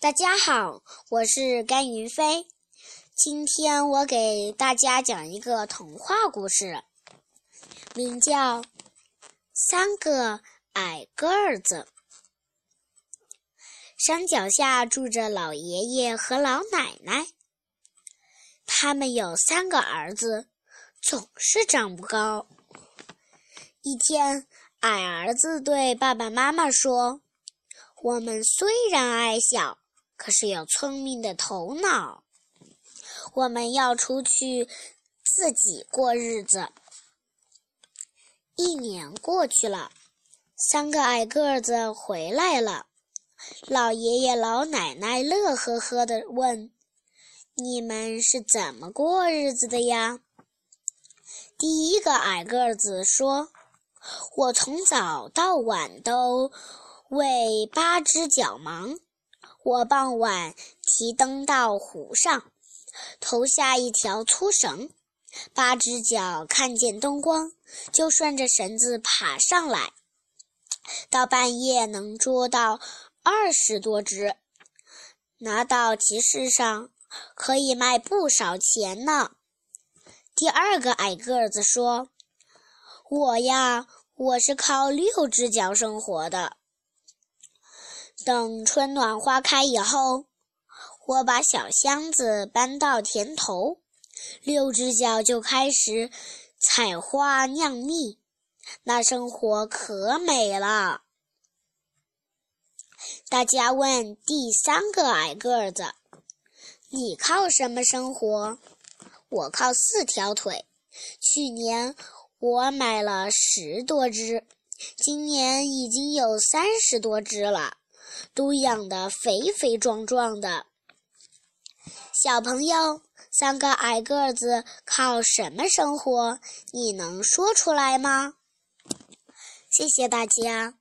大家好，我是甘云飞。今天我给大家讲一个童话故事，名叫《三个矮个子》。山脚下住着老爷爷和老奶奶，他们有三个儿子，总是长不高。一天，矮儿子对爸爸妈妈说：“我们虽然矮小，可是有聪明的头脑。我们要出去自己过日子。”一年过去了，三个矮个子回来了。老爷爷、老奶奶乐呵呵地问：“你们是怎么过日子的呀？”第一个矮个子说：“我从早到晚都为八只脚忙。我傍晚提灯到湖上，投下一条粗绳，八只脚看见灯光，就顺着绳子爬上来，到半夜能捉到。”二十多只，拿到集市上可以卖不少钱呢。第二个矮个子说：“我呀，我是靠六只脚生活的。等春暖花开以后，我把小箱子搬到田头，六只脚就开始采花酿蜜，那生活可美了。”大家问第三个矮个子：“你靠什么生活？”我靠四条腿。去年我买了十多只，今年已经有三十多只了，都养得肥肥壮壮的。小朋友，三个矮个子靠什么生活？你能说出来吗？谢谢大家。